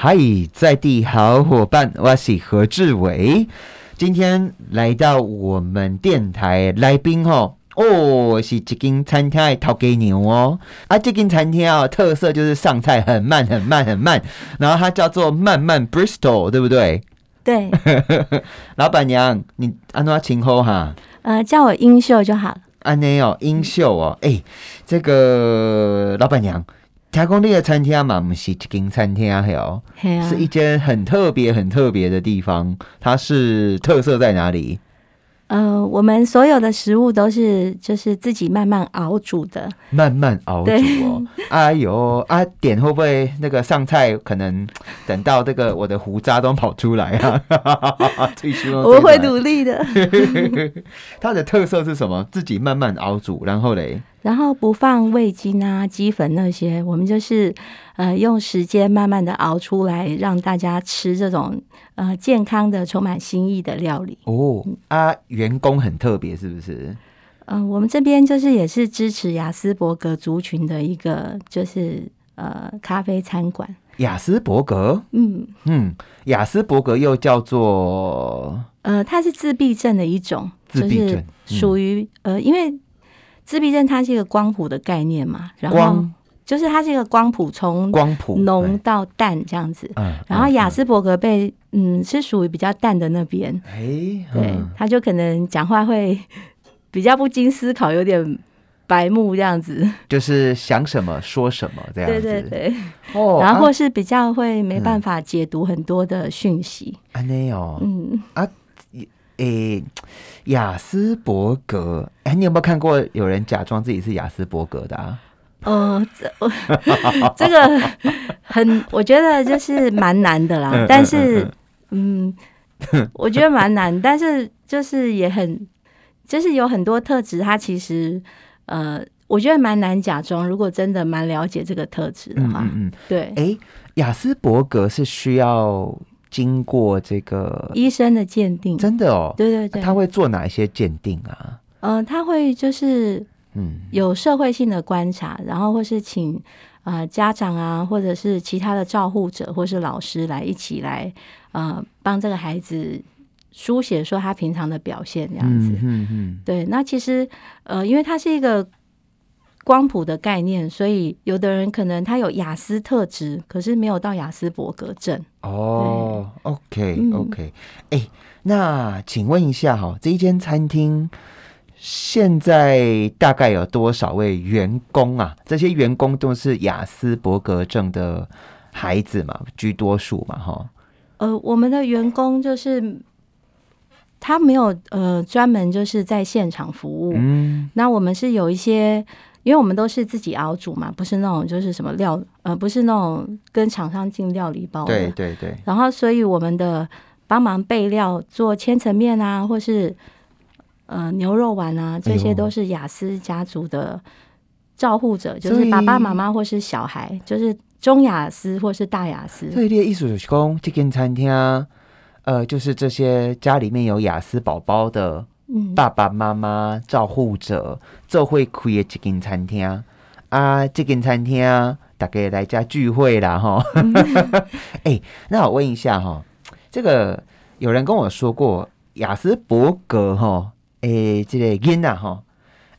嗨，在地好伙伴，我是何志伟。今天来到我们电台来宾哦，哦，是这间餐厅的陶给牛哦。啊，这间餐厅啊，特色就是上菜很慢、很慢、很慢。然后它叫做慢慢 Bristol，对不对？对，老板娘，你安怎称呼哈？呃，叫我英秀就好了。安内哦，英秀哦，哎，这个老板娘。听讲你的餐厅嘛，不是一间餐厅哦，是一间很特别、很特别的地方。它是特色在哪里？呃，我们所有的食物都是就是自己慢慢熬煮的，慢慢熬煮哦。哎呦啊，点会不会那个上菜可能等到这个我的胡渣都跑出来啊？我会努力的。它的特色是什么？自己慢慢熬煮，然后嘞。然后不放味精啊、鸡粉那些，我们就是呃用时间慢慢的熬出来，让大家吃这种呃健康的、充满新意的料理。哦啊，员工很特别，是不是？嗯，我们这边就是也是支持雅斯伯格族群的一个，就是呃咖啡餐馆。雅斯伯格，嗯嗯，雅斯伯格又叫做呃，它是自闭症的一种，自闭症属于呃，因为。自闭症它是一个光谱的概念嘛，然后就是它是一个光谱，从光谱浓到淡这样子。嗯，然后雅斯伯格被嗯是属于比较淡的那边。哎，对，他就可能讲话会比较不经思考，有点白目这样子。就是想什么说什么这样子。对对对。哦，然后或是比较会没办法解读很多的讯息。嗯啊。诶，雅斯伯格，哎，你有没有看过有人假装自己是雅斯伯格的啊？哦，这 这个很，我觉得就是蛮难的啦。但是，嗯，我觉得蛮难，但是就是也很，就是有很多特质，它其实，呃，我觉得蛮难假装。如果真的蛮了解这个特质的话，嗯嗯，对。哎，雅斯伯格是需要。经过这个医生的鉴定，真的哦，对对对，他会做哪一些鉴定啊？嗯，他会就是嗯有社会性的观察，然后或是请啊家长啊，或者是其他的照护者或是老师来一起来呃帮这个孩子书写说他平常的表现这样子。嗯嗯，对，那其实呃因为他是一个。光谱的概念，所以有的人可能他有雅思特质，可是没有到雅思伯格症。哦，OK OK，哎，那请问一下哈，这一间餐厅现在大概有多少位员工啊？这些员工都是雅思伯格症的孩子嘛，居多数嘛，哈。呃，我们的员工就是他没有呃专门就是在现场服务，嗯，那我们是有一些。因为我们都是自己熬煮嘛，不是那种就是什么料，呃，不是那种跟厂商进料理包的。对对对。然后，所以我们的帮忙备料做千层面啊，或是呃牛肉丸啊，这些都是雅思家族的照护者，就是爸爸妈妈或是小孩，就是中雅思或是大雅思。所以，的意思是讲，这间餐厅，呃，就是这些家里面有雅思宝宝的。爸爸妈妈照护者做会开的一间餐厅啊，这间餐厅大概来家聚会啦哈。哎，那我问一下哈，这个有人跟我说过，雅斯伯格哈，哎，这个囡呐哈，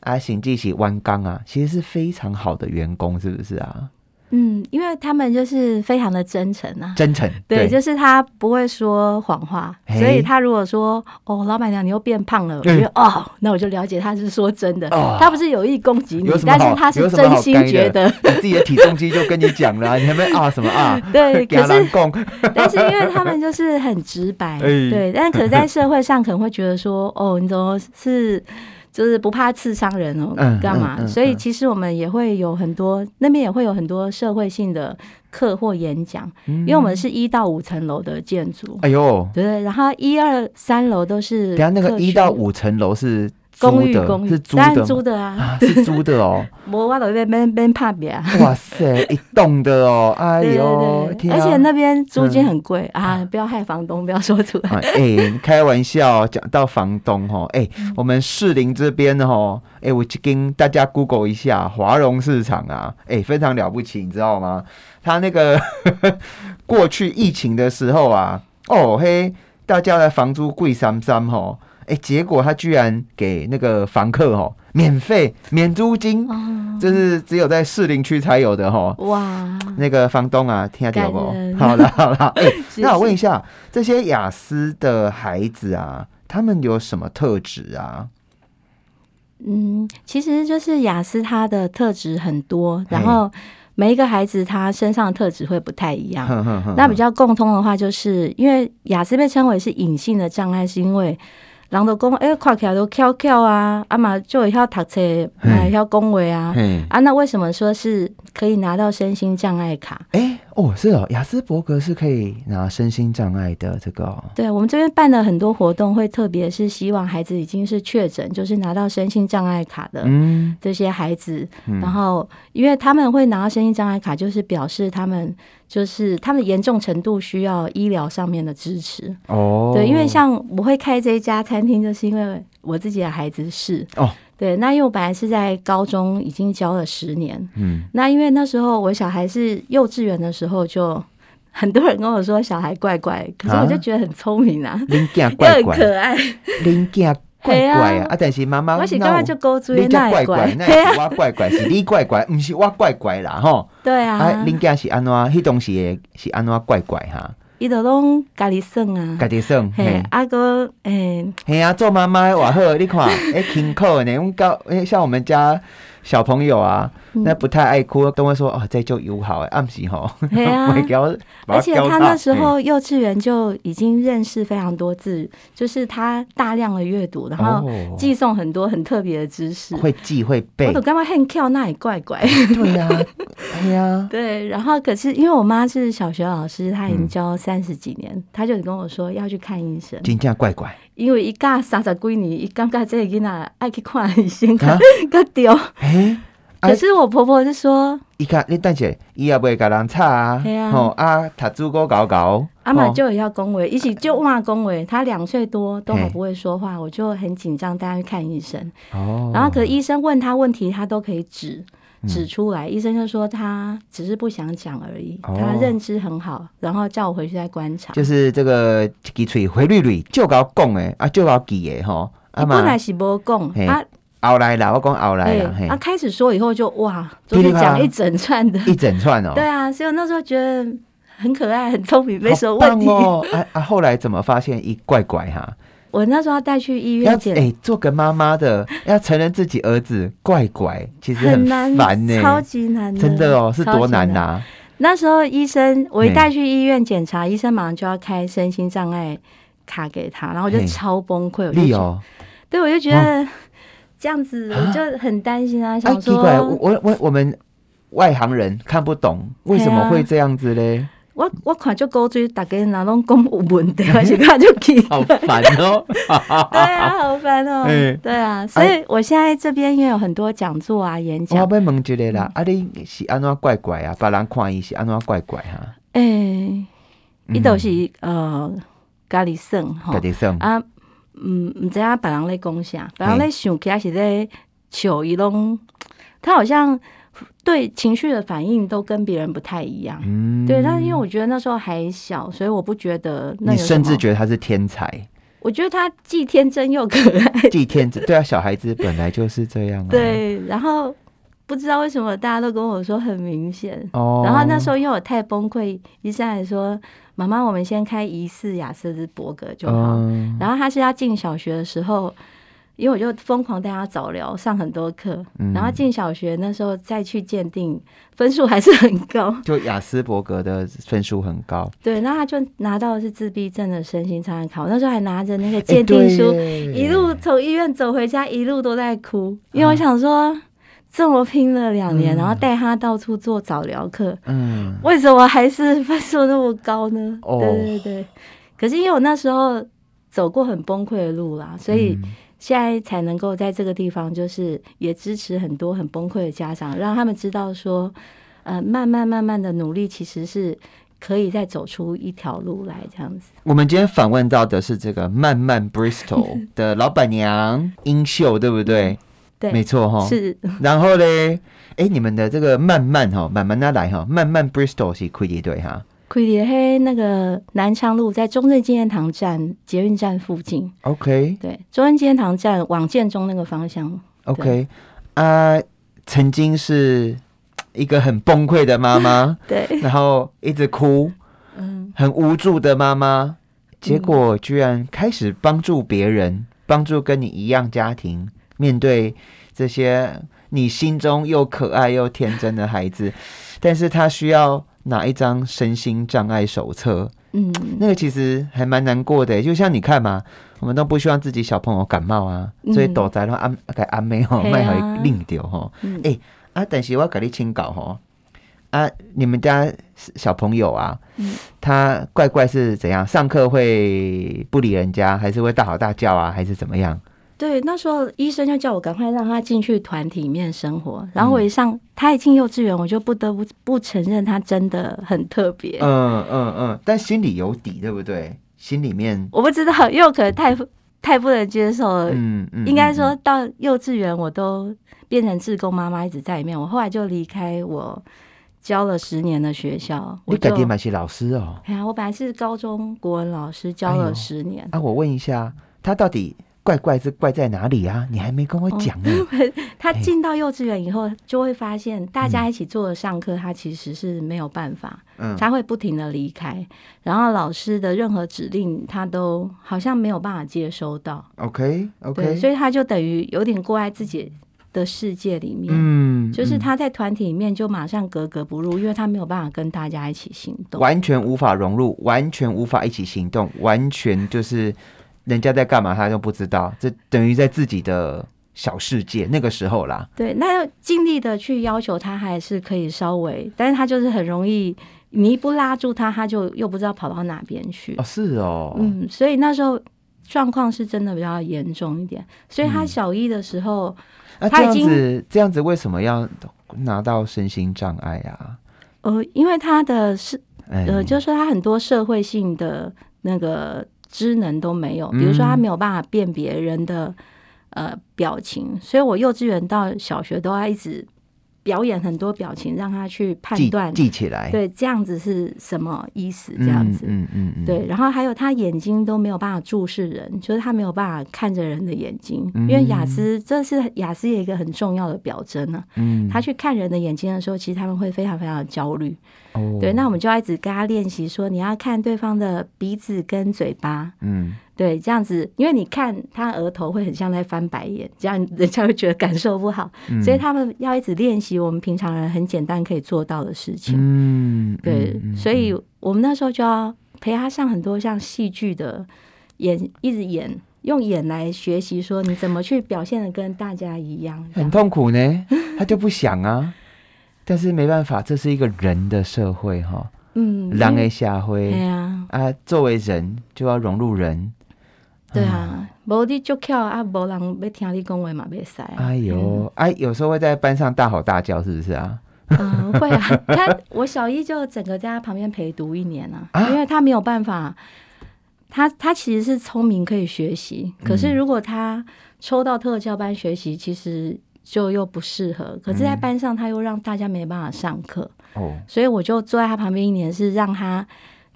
啊，行记起弯钢啊，其实是非常好的员工，是不是啊？嗯，因为他们就是非常的真诚啊，真诚，对，就是他不会说谎话，所以他如果说哦，老板娘你又变胖了，我觉得哦，那我就了解他是说真的，他不是有意攻击你，但是他是真心觉得，自己的体重机就跟你讲了，你还没啊什么啊？对，可是，但是因为他们就是很直白，对，但可在社会上可能会觉得说，哦，你怎么是？就是不怕刺伤人哦，干嘛？所以其实我们也会有很多那边也会有很多社会性的课或演讲，因为我们是一到五层楼的建筑。哎呦，对，然后一二三楼都是。等下那个一到五层楼是公寓公寓是租的租的啊，啊，是租的哦。我我都边边边怕别啊。哇塞，一栋的哦，哎呦，而且那边租金很贵啊！不要害房东，不要说出来。啊 哎、开玩笑，讲到房东哦，哎、嗯我们士林这边哦，哎、我跟大家 Google 一下华荣市场啊，哎、非常了不起，你知道吗？他那个 过去疫情的时候啊，哦嘿，大家的房租贵三三哈，哎、结果他居然给那个房客哈免费免租金，哦，这是只有在士林区才有的哈。哇，那个房东啊，听得到不好了好了，那我谢问一下，这些雅思的孩子啊，他们有什么特质啊？嗯，其实就是雅思他的特质很多，然嘿后每一个孩子他身上的特质会不太一样。那比较共通的话，就是因为雅思被称为是隐性的障碍，是因为人都讲，哎、看起来都翘翘啊，啊嘛就会晓读册，嘛会晓讲话啊，啊，那为什么说是可以拿到身心障碍卡？哎、哦，是哦，雅斯伯格是可以拿身心障碍的这个、哦，对我们这边办了很多活动，会特别是希望孩子已经是确诊，就是拿到身心障碍卡的嗯，这些孩子，嗯。然后因为他们会拿到身心障碍卡，就是表示他们就是他们严重程度需要医疗上面的支持。哦，对，因为像我会开这一家餐厅，就是因为我自己的孩子是哦，对，那因为我本来是在高中已经教了十年，嗯，那因为那时候我小孩是幼稚园的时候就。很多人跟我说小孩怪怪，可是我就啊觉得很聪明啊，恁囝 又很怪怪，可爱。恁囝怪怪啊，啊，但是妈妈，我是刚刚就勾住你那怪怪，怪，那是我怪怪，是你怪怪，不是我怪怪啦吼。对啊，啊，恁囝是安怎？迄当时的是安怎怪怪哈？伊都拢家己算啊，家己算，嘿嘿，，啊个诶，嘿啊，做妈妈的偌好，你看，诶，辛苦呢，我们教，诶，像我们家小朋友啊，嗯。那不太爱哭，都会说哦，这就友好哎，暗喜吼，对啊。而且他他那时候幼稚园就已经认识非常多字，就是他大量的阅读，然后哦。寄送很多很特别的知识。会记会背。我，都干嘛很跳，那也怪怪。对呀，对 呀，对，然后可是因为我妈是小学老师，她已经嗯。教三十几年，她就跟我说要去看医生，真正怪怪，因为伊教三十几年，伊感觉这个囡仔爱去看医生，啊 较丢。哎。啊可是我婆婆是说，伊看你等下，伊也袂甲人吵啊嘿，啊吼啊，读书个搞搞，阿妈就也要恭维，一起就骂恭维。她两岁多都还不会说话，我就很紧张，带她去看医生。哦，然后可医生问她问题，她都可以指嗯指出来。医生就说他只是不想讲而已，哦她认知很好，然后叫我回去再观察。就是这个一支喙回绿绿，就搞我讲诶，啊就搞我记诶吼，啊本来是无讲啊，后来啦，我讲后来啦，嘿啊，，开始说以后就哇，噼里啪啦就是讲一整串的，一整串哦，对啊，所以我那时候觉得很可爱、很聪明，没什么好问题。哦，啊啊，后来怎么发现一怪怪哈？我那时候要带去医要院检，哎，做个妈妈的 要承认自己儿子怪怪，其实很难，烦呢，超级难的，真的哦，是多难呐，那时候医生，我一嘿带去医院检查，医生马上就要开身心障碍卡给他，然后我就超崩溃。我就觉得，理哦。对，我就觉得这样子，啊我就很担心啊，哎，想奇怪，我说，我我我们外行人看不懂，为什么会这样子嘞？我我看就高追，大家哪拢讲有问题，我是看就奇好。烦哦！对啊，好烦哦、哎对啊，所以我现在这边也有很多讲座啊、演讲我讲，要问一个嗯啦，啊，你是安怎怪怪啊？别人看伊是安怎怪怪哈？诶、伊都是呃咖喱算吼家己算啊，嗯，毋知影别人咧讲啥，别人咧想起来是咧笑，伊拢他好像对情绪的反应都跟别人不太一样。嗯对，但是因为我觉得那时候还小，所以我不觉得那你甚至觉得他是天才，我觉得他既天真又可爱。既天真，对啊，小孩子本来就是这样啊。对，然后不知道为什么大家都跟我说很明显。哦，然后那时候因为我太崩溃，医生还说：“妈妈，我们先开疑似雅斯伯格就好。嗯然后他是要进小学的时候，因为我就疯狂带他早疗，上很多课。嗯然后进小学那时候再去鉴定，分数还是很高。就雅斯伯格的分数很高，对，那他就拿到的是自闭症的身心障碍那时候还拿着那个哎鉴定书，对一路从医院走回家，一路都在哭，因为我想说。这么拼了两年，嗯然后带他到处做早疗课，嗯，为什么还是分数那么高呢？哦对对对，可是因为我那时候走过很崩溃的路啦，所以嗯现在才能够在这个地方，就是也支持很多很崩溃的家长，让他们知道说，呃，慢慢慢慢的努力，其实是可以再走出一条路来这样子。我们今天访问到的是这个慢慢 Bristol 的老板娘英秀，对不对？对，没错哈。是。然后嘞，哎，你们的这个慢慢哈，慢慢的来哈，慢慢 Bristol 是快递队哈。魁地黑那个南昌路，在中正纪念堂站捷运站附近。OK，对，中正纪念堂站往建中那个方向。OK，啊，曾经是一个很崩溃的妈妈，对，然后一直哭，嗯，很无助的妈妈，结果居然开始帮助别人，帮助跟你一样家庭面对这些你心中又可爱又天真的孩子，但是他需要。拿一张身心障碍手册，嗯，那个其实还蛮难过的。就像你看嘛，我们都不希望自己小朋友感冒啊，所以躲在那安给安妹吼，卖好另丢吼。哎啊，但是我给你请稿吼啊，你们家小朋友啊，他怪怪是怎样？上课会不理人家，还是会大吼大叫啊，还是怎么样？对，那时候医生就叫我赶快让他进去团体里面生活。然后我一上，他一进幼稚园，我就不得不不承认他真的很特别。嗯嗯嗯，但心里有底，对不对？心里面我不知道，因为我可能太太不能接受了。嗯嗯，应该说到幼稚园，我都变成志工妈妈，一直在里面。我后来就离开我教了十年的学校。你改天买些老师哦？哎呀，我本来是高中国文老师，教了十年。啊，我问一下，他到底？怪怪是怪在哪里啊？你还没跟我讲呢。他进到幼稚园以后，就会发现大家一起坐着上课，他其实是没有办法。嗯，他会不停的离开，然后老师的任何指令，他都好像没有办法接收到。OK，OK，所以他就等于有点过在自己的世界里面。嗯，就是他在团体里面就马上格格不入，因为他没有办法跟大家一起行动，完全无法融入，完全无法一起行动，完全就是。人家在干嘛，他都不知道，这等于在自己的小世界。那个时候啦，对，那要尽力的去要求他，还是可以稍微，但是他就是很容易，你一不拉住他，他就又不知道跑到哪边去。哦，是哦，嗯，所以那时候状况是真的比较严重一点。所以他小一的时候，那这样子，这样子为什么要拿到身心障碍啊？呃，因为他的是，呃，就是说他很多社会性的那个。知能都没有，比如说他没有办法辨别人的呃表情，所以我幼稚园到小学都要一直。表演很多表情，让他去判断记起来，对，这样子是什么意思？这样子，嗯嗯嗯，对。然后还有他眼睛都没有办法注视人，就是他没有办法看着人的眼睛，因为雅思这是雅思一个很重要的表征呢。嗯，他去看人的眼睛的时候，其实他们会非常非常的焦虑。哦，对，那我们就要一直跟他练习说，你要看对方的鼻子跟嘴巴。嗯。对，这样子，因为你看他额头会很像在翻白眼，这样人家会觉得感受不好，所以他们要一直练习我们平常人很简单可以做到的事情。嗯，对，所以我们那时候就要陪他上很多像戏剧的演，一直演，用演来学习，说你怎么去表现的跟大家一样。很痛苦呢，他就不想啊，但是没办法，这是一个人的社会哈。嗯，狼的下灰，对啊，啊，作为人就要融入人。对啊，无你就巧啊，无人要听你讲话嘛，袂使。哎呦，哎，有时候会在班上大吼大叫，是不是啊？嗯，会啊。他我小一就整个在他旁边陪读一年啊，因为他没有办法，他他其实是聪明可以学习，可是如果他抽到特教班学习，其实就又不适合。可是，在班上他又让大家没办法上课哦，所以我就坐在他旁边一年，是让他。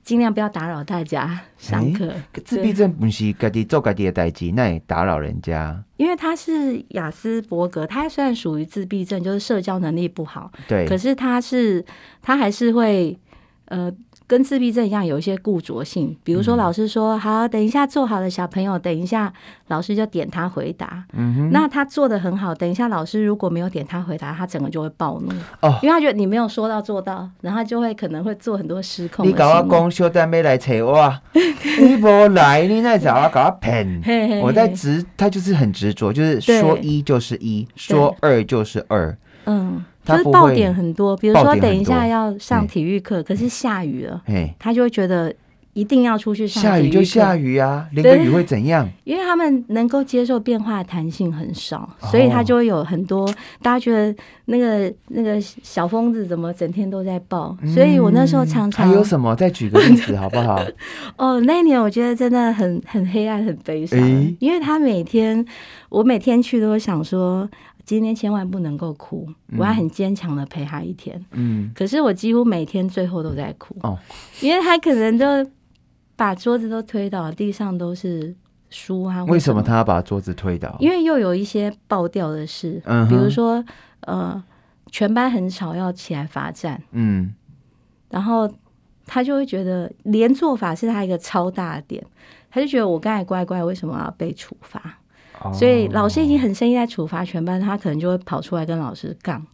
尽量不要打扰大家上课。自闭症不是自己做自己的代志，那也打扰人家。因为他是雅斯伯格，他虽然属于自闭症，就是社交能力不好，对，可是他是他还是会呃。跟自闭症一样，有一些固着性。比如说，老师说好，等一下做好了，小朋友，等一下老师就点他回答。嗯哼，那他做的很好。等一下老师如果没有点他回答，他整个就会暴怒。哦，因为他觉得你没有说到做到，然后就会可能会做很多失控。你搞我公休但没来催我，你不来，你那找我搞我骗。我在执，他就是很执着，就是说一就是一，说二就是二。嗯。就是爆点很多，比如说等一下要上体育课，可是下雨了，他就会觉得一定要出去上下雨就下雨啊，淋个雨会怎样？因为他们能够接受变化弹性很少，所以他就会有很多大家觉得那个那个小疯子怎么整天都在爆，所以我那时候常常还有什么？再举个例子好不好？哦，那一年我觉得真的很很黑暗、很悲伤，因为他每天我每天去都会想说。今天千万不能够哭，我要很坚强的陪他一天。嗯，可是我几乎每天最后都在哭哦，因为他可能就把桌子都推倒，地上都是书啊。为什么他要把桌子推倒？因为又有一些爆掉的事，嗯，比如说呃，全班很吵，要起来罚站，嗯，然后他就会觉得连做法是他一个超大的点，他就觉得我刚才乖乖，为什么要被处罚？所以老师已经很生气，在处罚全班，他可能就会跑出来跟老师杠。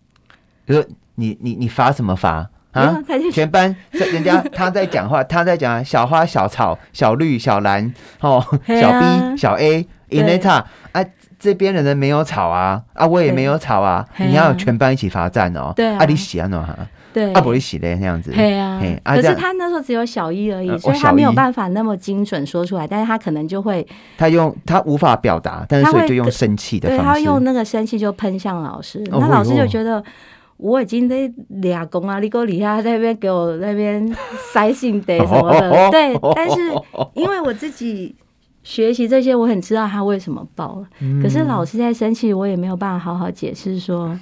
就说你你你罚什么罚啊？全班在人家他在讲话，他在讲小花、小草、小绿、小蓝，哦，小 B、小 A、In A 叉啊，这边的人没有吵啊，啊，我也没有吵啊，你要全班一起罚站哦。对啊，你喜欢哦哈。对，阿伯利洗的那样子，对啊。可是他那时候只有小一而已，所以他没有办法那么精准说出来。但是他可能就会，他用他无法表达，但是所以就用生气的方式，他用那个生气就喷向老师。那老师就觉得我已经在俩公啊，你给我理下在那边给我那边塞信得什么的。对，但是因为我自己学习这些，我很知道他为什么爆了。可是老师在生气，我也没有办法好好解释说。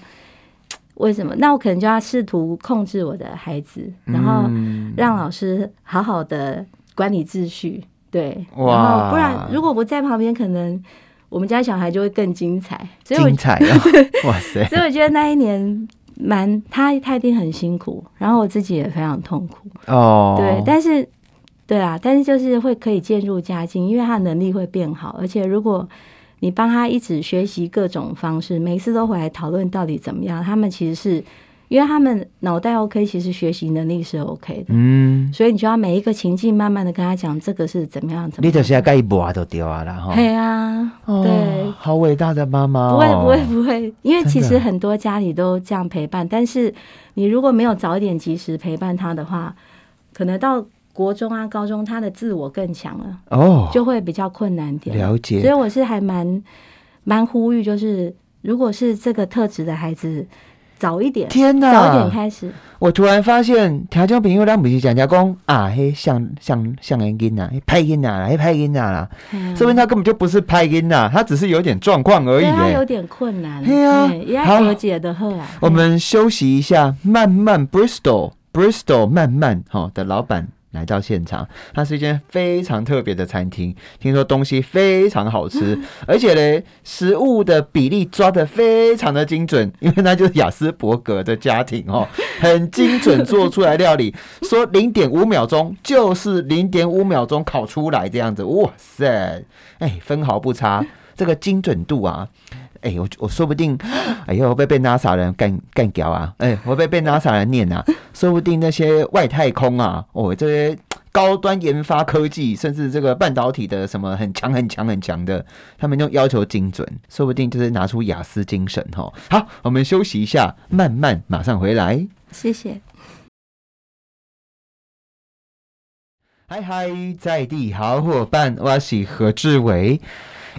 为什么？那我可能就要试图控制我的孩子，然后让老师好好的管理秩序，对，然后不然如果不在旁边，可能我们家小孩就会更精彩。所以精彩，哇塞！所以我觉得那一年蛮他他一定很辛苦，然后我自己也非常痛苦哦。对，但是对啊，但是就是会可以渐入佳境，因为他能力会变好，而且如果。你帮他一直学习各种方式，每次都回来讨论到底怎么样。他们其实是因为他们脑袋 OK，其实学习能力是 OK 的。嗯，所以你就要每一个情境慢慢的跟他讲这个是怎么样。怎么你就是要盖一抹都丢啊了哈。对啊，对，好伟大的妈妈。不会不会不会，因为其实很多家里都这样陪伴，但是你如果没有早一点及时陪伴他的话，可能到。国中啊，高中，他的自我更强了，哦，就会比较困难点。了解，所以我是还蛮蛮呼吁，就是如果是这个特质的孩子，早一点，天哪，早一点开始。我突然发现，调教朋友咱不是讲讲讲啊，嘿，像像像人音呐，拍音呐，嘿拍音呐啦，说明他根本就不是拍音呐，他只是有点状况而已，他有点困难，对啊，也和解的后啊。我们休息一下，慢慢 Bristol Bristol 慢慢哈的老板。来到现场，它是一间非常特别的餐厅，听说东西非常好吃，而且呢，食物的比例抓的非常的精准，因为那就是雅斯伯格的家庭哦，很精准做出来料理，说零点五秒钟就是零点五秒钟烤出来这样子，哇塞，哎，分毫不差，这个精准度啊。哎，我我说不定，哎呦，被被 NASA 人干干掉啊！哎，我被被 NASA 人念啊，说不定那些外太空啊，哦，这些高端研发科技，甚至这个半导体的什么很强很强很强的，他们就要求精准，说不定就是拿出雅思精神哈。好，我们休息一下，慢慢马上回来。谢谢。嗨嗨，在地好伙伴，我是何志伟。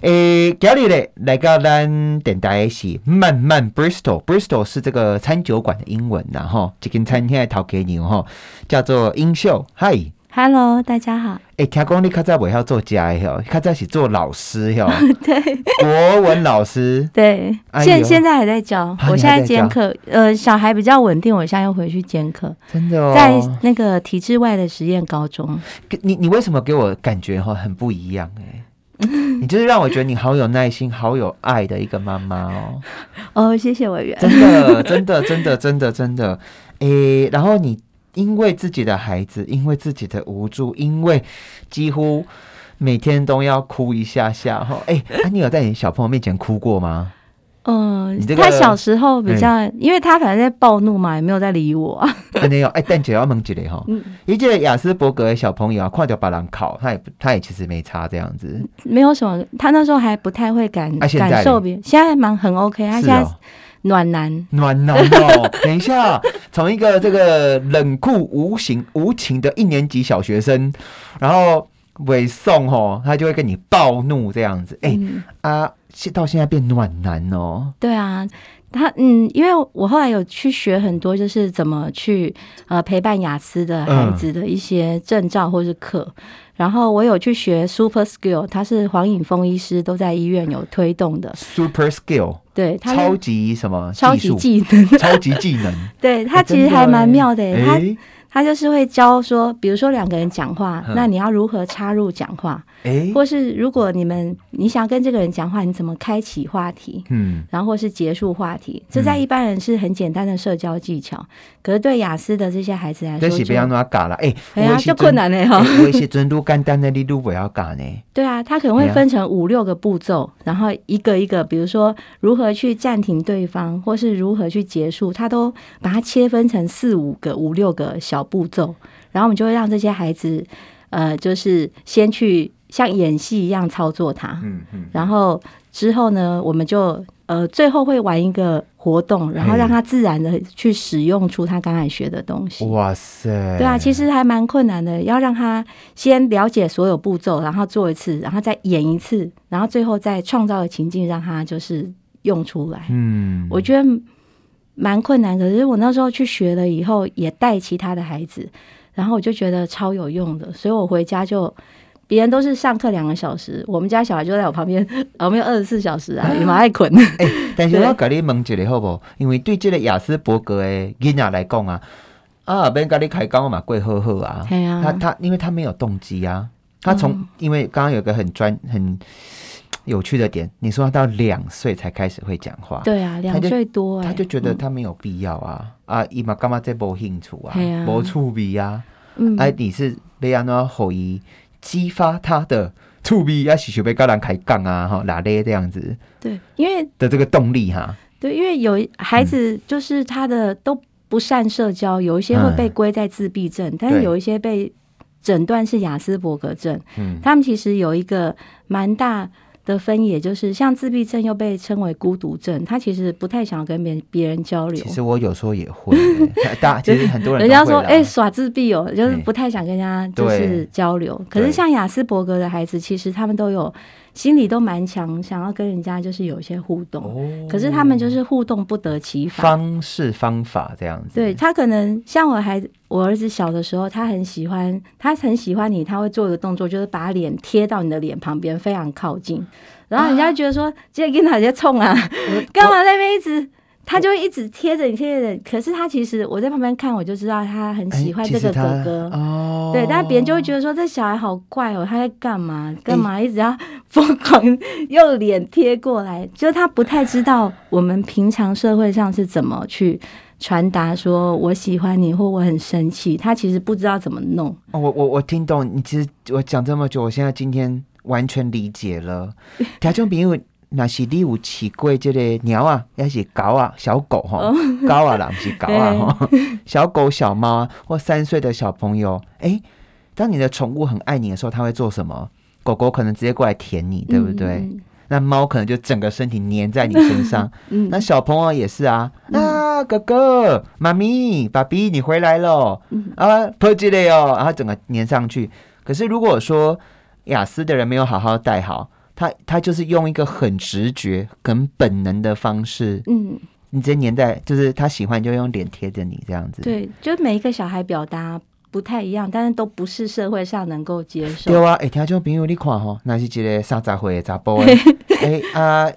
诶，今日咧来到咱电台是慢慢 Bristol，Bristol 是这个餐酒馆的英文呐哈，这间餐厅的头家娘哈，叫做英秀。Hi，Hello，大家好。诶，听讲你较早未晓做家的吼，较早是做老师吼。对，国文老师。对，现现在还在教，我现在兼课。呃，小孩比较稳定，我现在又回去兼课。真的哦，在那个体制外的实验高中。你你为什么给我感觉哈很不一样哎？你就是让我觉得你好有耐心、好有爱的一个妈妈哦。哦，谢谢委员。真的，真的，真的，真的，真的。诶，然后你因为自己的孩子，因为自己的无助，因为几乎每天都要哭一下下哈。哎，你有在你小朋友面前哭过吗？嗯，他小时候比较，因为他反正在暴怒嘛，也没有在理我。没有，哎，但姐要问一个哈，一个雅斯伯格的小朋友啊，快掉把人考，他也，他也其实没差这样子，没有什么。他那时候还不太会感感受别人，现在蛮很 OK。他现在暖男，暖男哦。等一下，从一个这个冷酷无情无情的一年级小学生，然后尾送哦，他就会跟你暴怒这样子。哎啊，现到现在变暖男哦。对啊。他嗯，因为我后来有去学很多，就是怎么去呃陪伴雅思的孩子的一些证照或是课，然后我有去学 Super Skill，他是黄颖峰医师都在医院有推动的 Super Skill，对，超级什么超级技能，超级技能，对他其实还蛮妙的，他。他就是会教说，比如说两个人讲话，那你要如何插入讲话？哎，或是如果你们你想跟这个人讲话，你怎么开启话题？嗯，然后或是结束话题，这在一般人是很简单的社交技巧，可是对雅思的这些孩子来说，就不要那么嘎了。哎，哎呀，就困难呢哈。我一些真都简单的，你都不要嘎呢。对啊，他可能会分成五六个步骤，然后一个一个，比如说如何去暂停对方，或是如何去结束，他都把它切分成四五个、五六个小。步骤，然后我们就会让这些孩子，呃，就是先去像演戏一样操作它，嗯嗯，然后之后呢，我们就呃最后会玩一个活动，然后让他自然的去使用出他刚才学的东西。哇塞，对啊，其实还蛮困难的，要让他先了解所有步骤，然后做一次，然后再演一次，然后最后再创造的情境，让他就是用出来。嗯，我觉得。蛮困难，可是我那时候去学了以后，也带其他的孩子，然后我就觉得超有用的，所以我回家就，别人都是上课两个小时，我们家小孩就在我旁边，我们有二十四小时啊，也蛮爱困。哎，但是我跟你问一个好不？因为对这个雅思伯格的囡仔来讲啊，啊，别人跟你开讲嘛，贵呵呵啊，他他因为他没有动机啊，他从因为刚刚有个很专很。有趣的点，你说他到两岁才开始会讲话，对啊，两岁多，他就觉得他没有必要啊。啊！伊嘛干嘛在无兴趣啊，无趣味啊，哎，你是被安怎后裔激发他的触鼻啊，喜求被高人开杠啊，哈，哪咧这样子？对，因为的这个动力哈，对，因为有孩子就是他的都不善社交，有一些会被归在自闭症，但是有一些被诊断是雅斯伯格症，嗯，他们其实有一个蛮大。的分野就是像自闭症又被称为孤独症，他其实不太想跟别别人交流。其实我有时候也会，大 其实很多人人家说哎耍自闭哦，就是不太想跟人家就是交流。可是像雅斯伯格的孩子，其实他们都有。心里都蛮强，想要跟人家就是有一些互动，可是他们就是互动不得其法，方式方法这样子。对他可能像我孩子，我儿子小的时候，他很喜欢，他很喜欢你，他会做一个动作，就是把脸贴到你的脸旁边，非常靠近，然后人家觉得说，今天跟哪些冲啊，干嘛在那边一直。他就会一直贴着你，贴着。可是他其实我在旁边看，我就知道他很喜欢这个哥哥。哦，对，但别人就会觉得说这小孩好怪哦，他在干嘛？干嘛 一直要疯狂用脸贴过来？就是他不太知道我们平常社会上是怎么去传达说我喜欢你或我很生气。他其实不知道怎么弄。我我我听懂你。其实我讲这么久，我现在今天完全理解了。条件比因那是你有饲过这个鸟啊，还是狗啊？小狗哈，狗啊啦，不是狗啊 吼。小狗、小猫啊，或三岁的小朋友，哎，当你的宠物很爱你的时候，它会做什么？狗狗可能直接过来舔你，对不对？那猫可能就整个身体粘在你身上。那小朋友也是啊，啊，哥哥、妈咪、爸比，你回来了啊，破吉了哟，然后整个粘上去。可是如果说雅思的人没有好好带好。他他就是用一个很直觉、很本能的方式，嗯，你直接粘在，就是他喜欢就用脸贴着你这样子。对，就每一个小孩表达不太一样，但是都不是社会上能够接受。对啊，哎，听众朋友你看哈，那是一个三十岁的查甫 哎啊，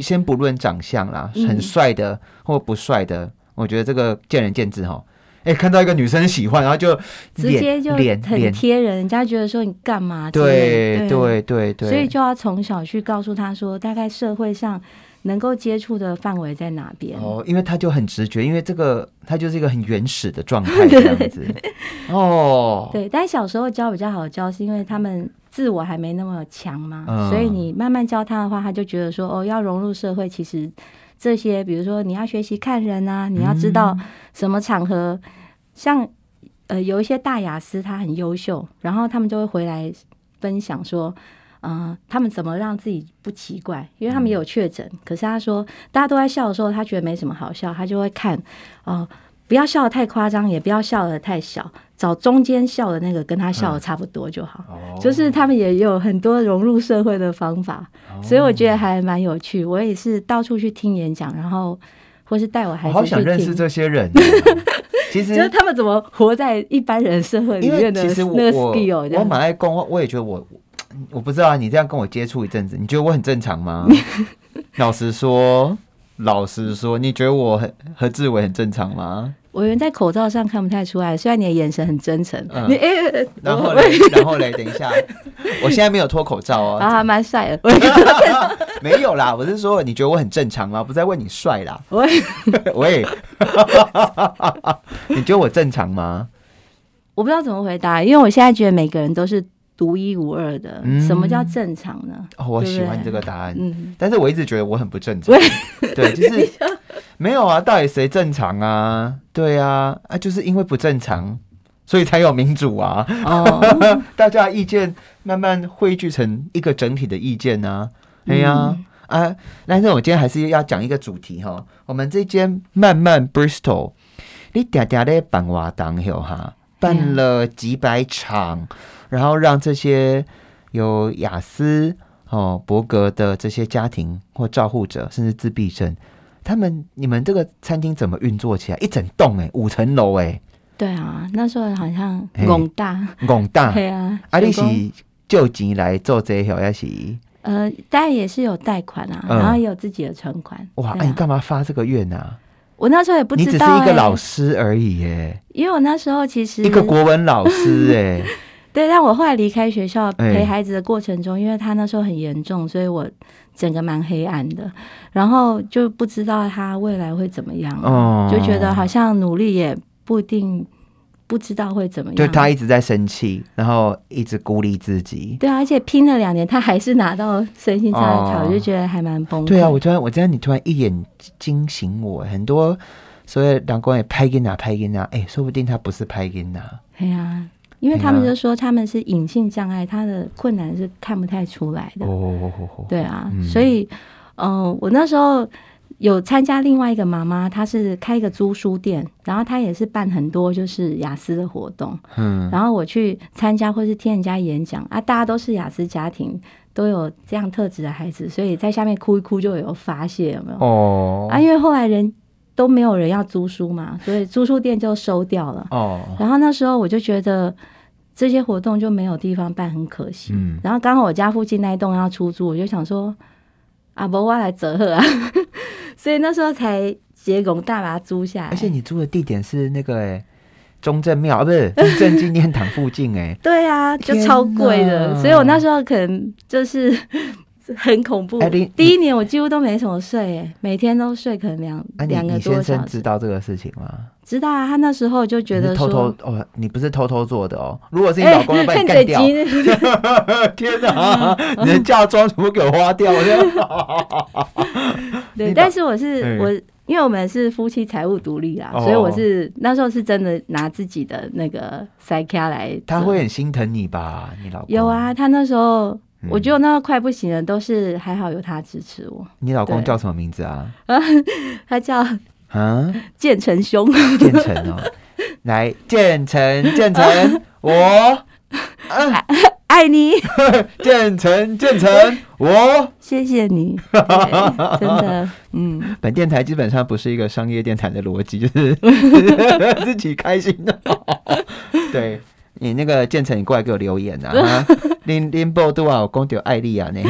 先不论长相啦，很帅的或不帅的，我觉得这个见仁见智哈。哎，看到一个女生喜欢，然后就直接就脸很贴人，人家觉得说你干嘛？对对对对，所以就要从小去告诉他说，大概社会上能够接触的范围在哪边。哦，因为他就很直觉，因为这个他就是一个很原始的状态 这样子。哦，对，但小时候教比较好教，是因为他们自我还没那么强嘛，所以你慢慢教他的话，他就觉得说哦，要融入社会，其实。这些，比如说你要学习看人啊，你要知道什么场合，像呃有一些大雅思他很优秀，然后他们就会回来分享说，嗯，他们怎么让自己不奇怪？因为他们也有确诊，可是他说大家都在笑的时候，他觉得没什么好笑，他就会看哦，不要笑的太夸张，也不要笑的太小，找中间笑的那个跟他笑的差不多就好。就是他们也有很多融入社会的方法，所以我觉得还蛮有趣。我也是到处去听演讲，然后或是带我孩子好想认识这些人。其实就是他们怎么活在一般人社会里面的那个 skill。我蛮爱公，我也觉得我。我不知道啊，你这样跟我接触一阵子，你觉得我很正常吗？老实说，老实说，你觉得我很和志伟很正常吗？我原在口罩上看不太出来，虽然你的眼神很真诚。你哎，然后嘞，然后嘞，等一下，我现在没有脱口罩哦。啊，蛮帅的。没有啦，我是说，你觉得我很正常吗？不在问你帅啦。喂喂，你觉得我正常吗？我不知道怎么回答，因为我现在觉得每个人都是。独一无二的，什么叫正常呢？哦，我喜欢这个答案。嗯，但是我一直觉得我很不正常。对，就是 没有啊，到底谁正常啊？对啊，啊，就是因为不正常，所以才有民主啊。哦，大家意见慢慢汇聚成一个整体的意见呢。哎呀，啊，但是我今天还是要讲一个主题哈。我们这间慢慢 Bristol，你嗲嗲的办活动有哈，办了几百场。然后让这些有雅思、哦伯格的这些家庭或照护者，甚至自闭症，他们你们这个餐厅怎么运作起来？一整栋哎，五层楼哎。对啊，那时候好像拱大拱大，对啊。阿丽是就钱来做这些，还是？呃，当然也是有贷款啊，然后也有自己的存款。哇，你干嘛发这个愿啊？我那时候也不知道，你只是一个老师而已耶。因为我那时候其实一个国文老师哎。对，但我后来离开学校陪孩子的过程中，因为他那时候很严重，所以我整个蛮黑暗的，然后就不知道他未来会怎么样，就觉得好像努力也不一定不知道会怎么样。就他一直在生气，然后一直孤立自己。对啊，而且拼了两年，他还是拿到身心障碍卡，我就觉得还蛮崩溃。对啊，我突然我这样，你突然一眼惊醒我，很多所以两光也拍给哪拍给哪，哎，说不定他不是拍给哪。对呀。因为他们就说他们是隐性障碍，他的困难是看不太出来的。哦，对啊，所以，嗯，我那时候有参加另外一个妈妈，她是开一个租书店，然后她也是办很多就是雅思的活动。嗯，然后我去参加或是听人家演讲啊，大家都是雅思家庭，都有这样特质的孩子，所以在下面哭一哭就有发泄，有没有？哦，啊，因为后来人。都没有人要租书嘛，所以租书店就收掉了。哦，然后那时候我就觉得这些活动就没有地方办，很可惜。嗯，然后刚好我家附近那一栋要出租，我就想说，啊，不，我来折合啊。所以那时候才结拱大把它租下来。而且你租的地点是那个中正庙啊，不是 中正纪念堂附近哎。对啊，就超贵的，所以我那时候可能就是。很恐怖。第一年我几乎都没什么睡，哎，每天都睡可能两两个多小时。知道这个事情吗？知道啊，他那时候就觉得偷偷哦，你不是偷偷做的哦。如果是你老公要把你干掉，天哪！你的嫁妆全部给我花掉了。对，但是我是我，因为我们是夫妻财务独立啊，所以我是那时候是真的拿自己的那个塞卡来。他会很心疼你吧？你老公有啊，他那时候。我觉得那个快不行了，都是还好有他支持我。你老公叫什么名字啊？他叫啊 建成兄。建成哦，来建成建成，我 爱你。建成建成，我谢谢你。真的，嗯，本电台基本上不是一个商业电台的逻辑，就是自己开心的。对。你那个建成，你过来给我留言啊！林林波都啊，公丢艾丽啊，呢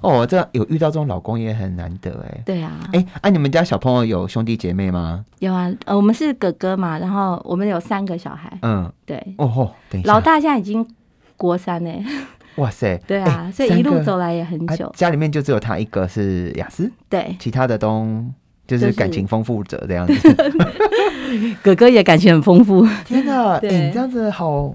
哦，这有遇到这种老公也很难得哎。对啊，哎，啊，你们家小朋友有兄弟姐妹吗？有啊，呃，我们是哥哥嘛，然后我们有三个小孩。嗯，对。哦吼，老大现在已经国三呢。哇塞！对啊，所以一路走来也很久。家里面就只有他一个是雅思，对，其他的都就是感情丰富者这样子。哥哥也感情很丰富，天哪！你这样子好，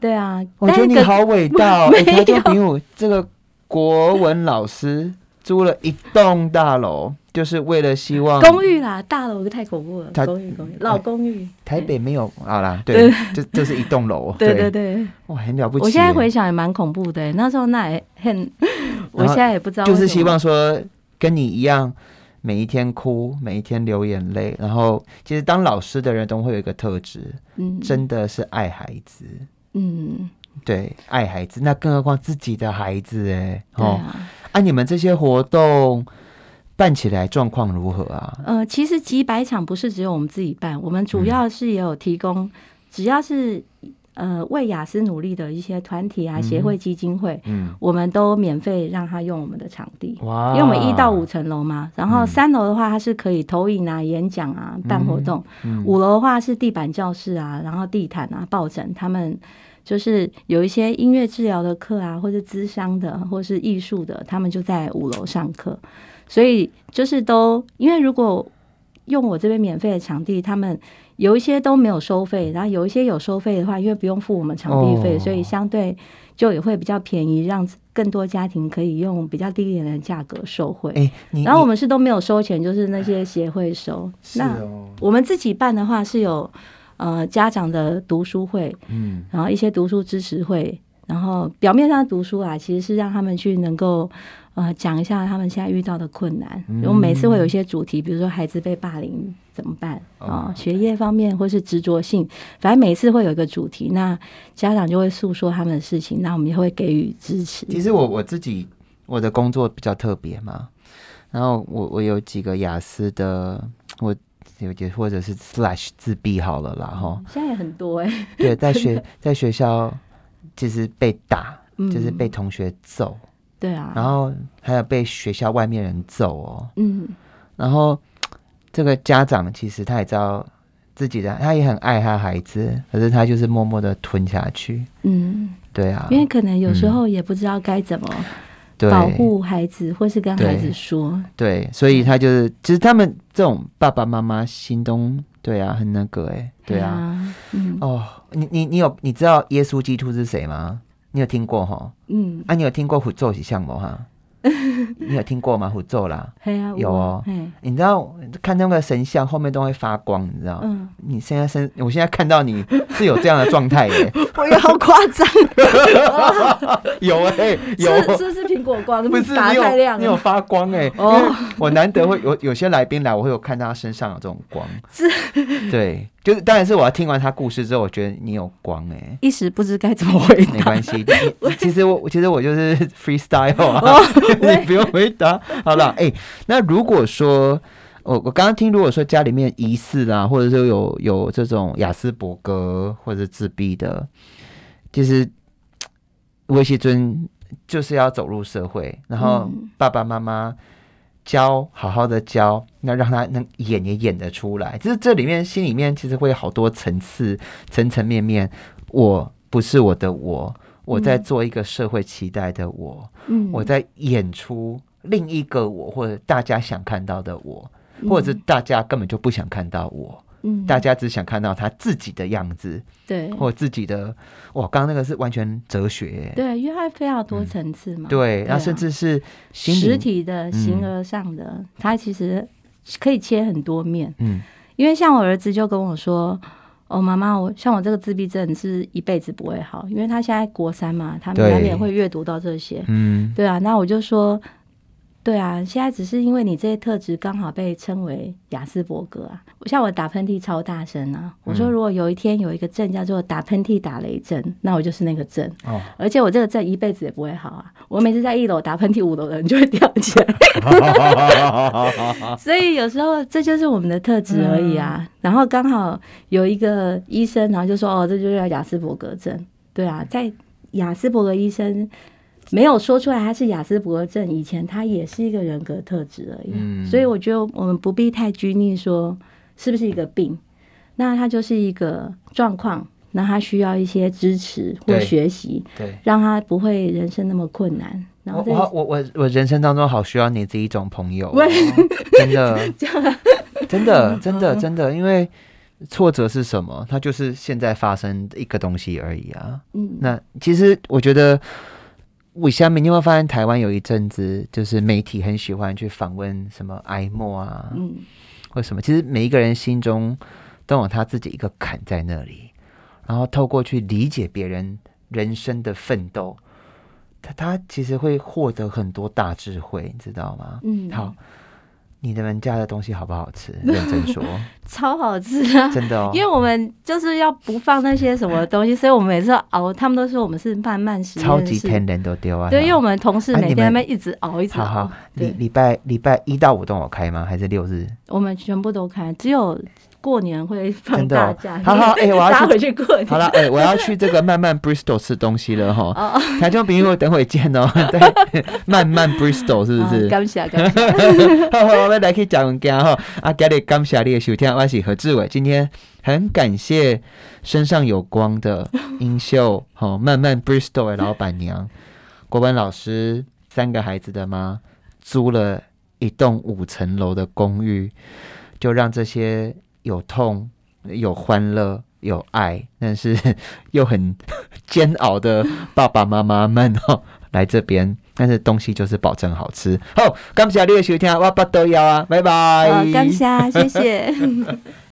对啊，我觉得你好伟大。哎，他就比我这个国文老师租了一栋大楼，就是为了希望公寓啦，大楼太恐怖了。公寓公寓老公寓，台北没有好啦，对，就就是一栋楼。对对对，哇，很了不起。我现在回想也蛮恐怖的，那时候那也很，我现在也不知道。就是希望说跟你一样，每一天哭，每一天流眼泪。然后，其实当老师的人都会有一个特质，嗯，真的是爱孩子，嗯，对，爱孩子。那更何况自己的孩子，哎，哦，啊，你们这些活动。办起来状况如何啊？呃，其实几百场不是只有我们自己办，我们主要是也有提供，只要是呃为雅思努力的一些团体啊、协会、基金会，嗯，我们都免费让他用我们的场地。哇！因为我们一到五层楼嘛，然后三楼的话它是可以投影啊、演讲啊、办活动；五楼的话是地板教室啊，然后地毯啊、抱枕，他们就是有一些音乐治疗的课啊，或者咨商的，或是艺术的，他们就在五楼上课。所以就是都，因为如果用我这边免费的场地，他们有一些都没有收费，然后有一些有收费的话，因为不用付我们场地费，所以相对就也会比较便宜，让更多家庭可以用比较低廉的价格受惠。哎，然后我们是都没有收钱，就是那些协会收。那我们自己办的话是有呃家长的读书会，嗯，然后一些读书支持会，然后表面上读书啊，其实是让他们去能够。呃，讲一下他们现在遇到的困难。我们每次会有一些主题，比如说孩子被霸凌怎么办啊？学业方面或是执着性，反正每次会有一个主题，那家长就会诉说他们的事情，那我们也会给予支持。其实我我自己我的工作比较特别嘛，然后我我有几个雅思的，我有些或者是 slash 自闭好了啦哈。现在也很多哎。对，在学 在学校就是被打，就是被同学揍。对啊，然后还有被学校外面人揍哦，嗯，然后这个家长其实他也知道自己的，他也很爱他孩子，可是他就是默默的吞下去，嗯，对啊，因为可能有时候也不知道该怎么保护孩子，或是跟孩子说，对，所以他就是，其实他们这种爸爸妈妈心中，对啊，很那个哎，对啊，嗯，哦，你你你有你知道耶稣基督是谁吗？你有听过哈？嗯，啊，你有听过虎咒是像么哈？你有听过吗？虎咒啦，有哦。你知道看那个神像后面都会发光，你知道？嗯，你现在身，我现在看到你是有这样的状态耶。我也好夸张。有哎，有，这是苹果光，不是 你有你有发光哎。哦，我难得会有有些来宾来，我会有看到他身上有这种光。是，对。就是，当然是我要听完他故事之后，我觉得你有光哎，一时不知该怎么回答。没关系，其实我其实我就是 freestyle 啊，你不用回答。好了，哎，那如果说我我刚刚听，如果说家里面疑似啦，或者说有有这种雅斯伯格或者自闭的，其实威西尊就是要走入社会，然后爸爸妈妈。教好好的教，那让他能演也演得出来。就是这里面心里面其实会有好多层次、层层面面。我不是我的我，我在做一个社会期待的我，嗯，我在演出另一个我，或者大家想看到的我，或者是大家根本就不想看到我。大家只想看到他自己的样子，对，或自己的。哇，刚刚那个是完全哲学，对，因为它非常多层次嘛。对，然后甚至是实体的、形而上的，它其实可以切很多面。嗯，因为像我儿子就跟我说：“哦，妈妈，我像我这个自闭症是一辈子不会好，因为他现在国三嘛，他难免会阅读到这些。”嗯，对啊，那我就说。对啊，现在只是因为你这些特质刚好被称为雅斯伯格啊。像我打喷嚏超大声啊，我说如果有一天有一个症叫做打喷嚏打雷症，那我就是那个症。哦，而且我这个症一辈子也不会好啊。我每次在一楼打喷嚏，五楼的人就会掉起来。所以有时候这就是我们的特质而已啊。然后刚好有一个医生，然后就说：“哦，这就叫雅斯伯格症。”对啊，在雅斯伯格医生。没有说出来他是雅斯伯格症，以前他也是一个人格特质而已，所以我觉得我们不必太拘泥说是不是一个病，那他就是一个状况，那他需要一些支持或学习，对，让他不会人生那么困难。我我我我我人生当中好需要你这一种朋友，真的，真的真的真的，因为挫折是什么？它就是现在发生一个东西而已啊。嗯，那其实我觉得。我下面你会发现，台湾有一阵子就是媒体很喜欢去访问什么哀莫啊，嗯，或什么。其实每一个人心中都有他自己一个坎在那里，然后透过去理解别人人生的奋斗，他他其实会获得很多大智慧，你知道吗？嗯，好。你们家的东西好不好吃？认真说，超好吃啊！真的哦，因为我们就是要不放那些什么东西，所以我们每次熬，他们都说我们是慢慢食，超级天然都丢啊！对，因为我们同事每天那边一直熬，一直熬。礼礼拜礼拜一到五都有开吗？还是六日？我们全部都开，只有。过年会放大假，好好哎，我要 去回去过年。好了哎，我要去这个慢慢 Bristol 吃东西了 哈。台中朋友，等会见哦。对，慢慢 Bristol 是不是？感谢感谢。我们来去讲讲哈。啊，今日感谢你的收听，我是何志伟。今天很感谢身上有光的英秀，哈，慢慢 Bristol 的老板娘，国文老师，三个孩子的妈，租了一栋五层楼的公寓，就让这些。有痛，有欢乐，有爱，但是 又很 煎熬的爸爸妈妈们哦，来这边，但是东西就是保证好吃。好，感谢你的收听，我不都要啊，拜拜。好感谢，谢谢。